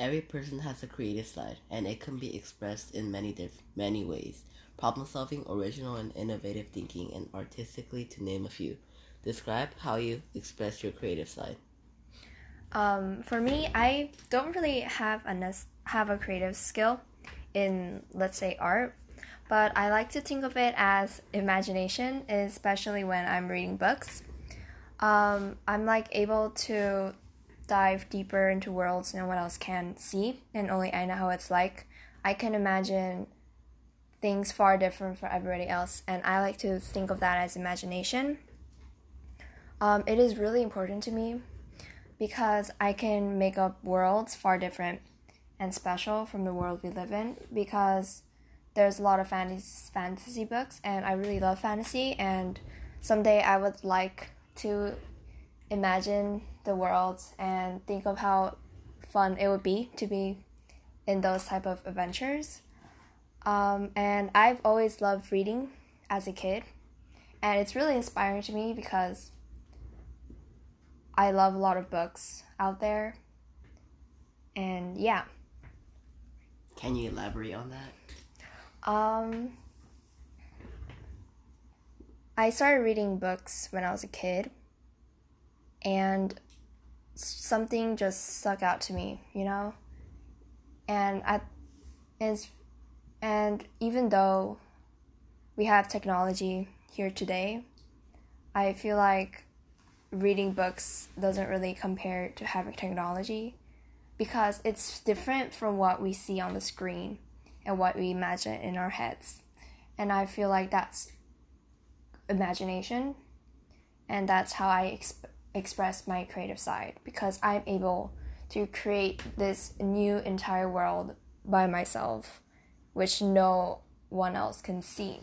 Every person has a creative side, and it can be expressed in many diff- many ways. Problem solving, original and innovative thinking, and artistically, to name a few. Describe how you express your creative side. Um, for me, I don't really have a have a creative skill in let's say art, but I like to think of it as imagination, especially when I'm reading books. Um, I'm like able to dive deeper into worlds no one else can see, and only I know how it's like. I can imagine things far different for everybody else, and I like to think of that as imagination. Um, it is really important to me because I can make up worlds far different and special from the world we live in because there's a lot of fantasy fantasy books and I really love fantasy and someday I would like to imagine the world and think of how fun it would be to be in those type of adventures. Um, and I've always loved reading as a kid, and it's really inspiring to me because I love a lot of books out there. And yeah. Can you elaborate on that? Um, I started reading books when I was a kid, and something just stuck out to me, you know. And I, and and even though we have technology here today, I feel like reading books doesn't really compare to having technology because it's different from what we see on the screen and what we imagine in our heads. And I feel like that's imagination and that's how I express my creative side because I'm able to create this new entire world by myself which no one else can see.